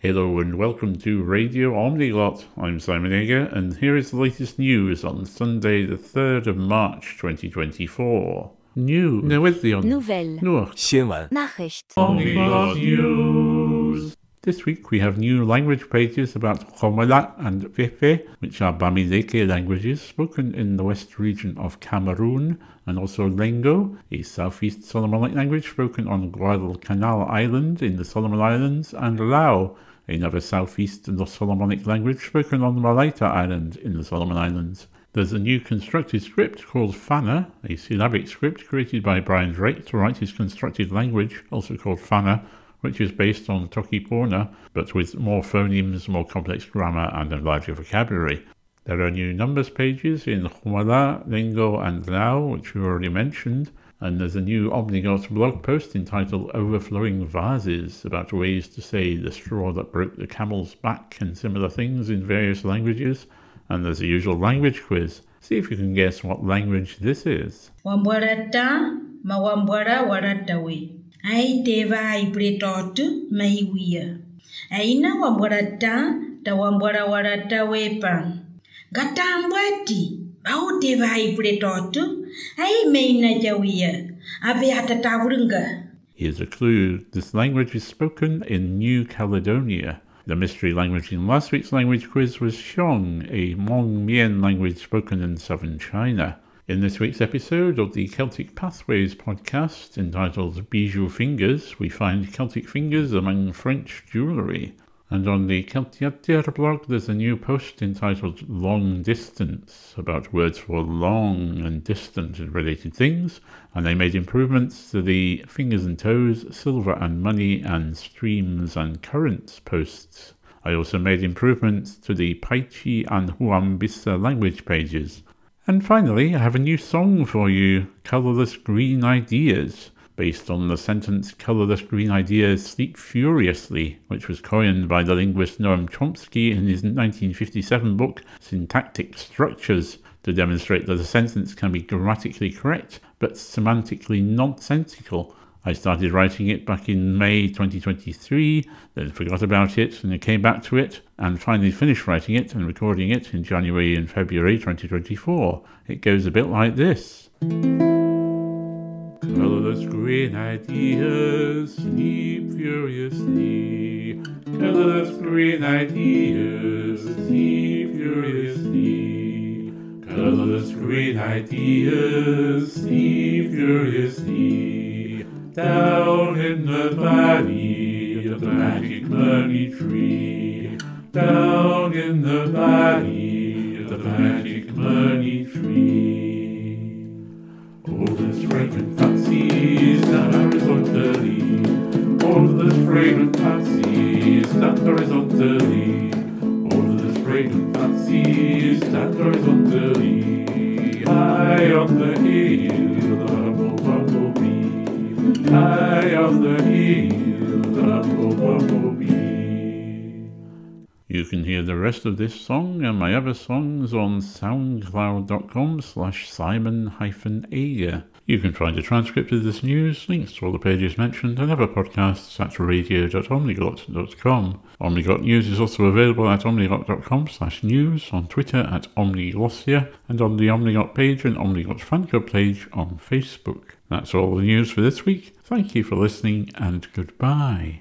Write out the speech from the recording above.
Hello and welcome to Radio Omniglot. I'm Simon Ager, and here is the latest news on Sunday, the 3rd of March 2024. New newyddion. Nouvelle. Nur. 新闻 Nachricht. Omniglot News. This week we have new language pages about Ghomalaʼ and Feʼfeʼ, which are Bamileke languages spoken in the west region of Cameroon, and also Lengo, a southeast Solomonic language spoken on Guadalcanal Island in the Solomon Islands, and Lau, another southeast Solomonic language spoken on Malaita Island in the Solomon Islands. There's a new constructed script called Fana, a syllabic script created by Brian Drake to write his constructed language, also called Fana, which is based on Toki Pona, but with more phonemes, more complex grammar, and a larger vocabulary. There are new numbers pages in Ghomalaʼ, Lengo, and Lau, which we already mentioned, and there's a new Omniglot blog post entitled Overflowing Vases about ways to say the straw that broke the camel's back and similar things in various languages. And there's a usual language quiz. See if you can guess what language this is. Ma wambuara waratawe. Ai teva maiwia. Aina wambuarata ta wambuara waratawe pa. Gatambwati. Au teva ai pretot. Ai meina jawia. Ave atatawrunga. Here's a clue. This language is spoken in New Caledonia. The mystery language in last week's language quiz was Xong, a Hmong Mien language spoken in southern China. In this week's episode of the Celtic Pathways podcast, entitled Bijou Fingers, we find Celtic fingers among French jewellery. And on the Celtiadur blog, there's a new post entitled Long Distance about words for long and distant and related things. And they made improvements to the fingers and toes, silver and money, and streams and currents posts. I also made improvements to the Paici and Huambisa language pages. And finally, I have a new song for you Colourless Green Ideas based on the sentence Colourless Green Ideas Sleep Furiously, which was coined by the linguist Noam Chomsky in his 1957 book Syntactic Structures to demonstrate that a sentence can be grammatically correct but semantically nonsensical. I started writing it back in May 2023, then forgot about it, and I came back to it, and finally finished writing it and recording it in January and February 2024. It goes a bit like this. Colorless green ideas sleep furiously. Colorless green ideas sleep furiously. Colorless green ideas sleep furiously. Down in the valley of the magic money tree. Down in the valley of the magic money tree. All this fragrant fancies down horizontally. All this fragrant fancies down horizontally. All this fragrant fancies down horizontally. High on the hill. The. You can hear the rest of this song and my other songs on soundcloud.com slash simon-ager. You can find a transcript of this news, links to all the pages mentioned, and other podcasts at radio.omniglot.com. Omniglot News is also available at omniglot.com slash news, on Twitter at omniglossia, and on the Omniglot page and Omniglot fan club page on Facebook. That's all the news for this week. Thank you for listening, and goodbye.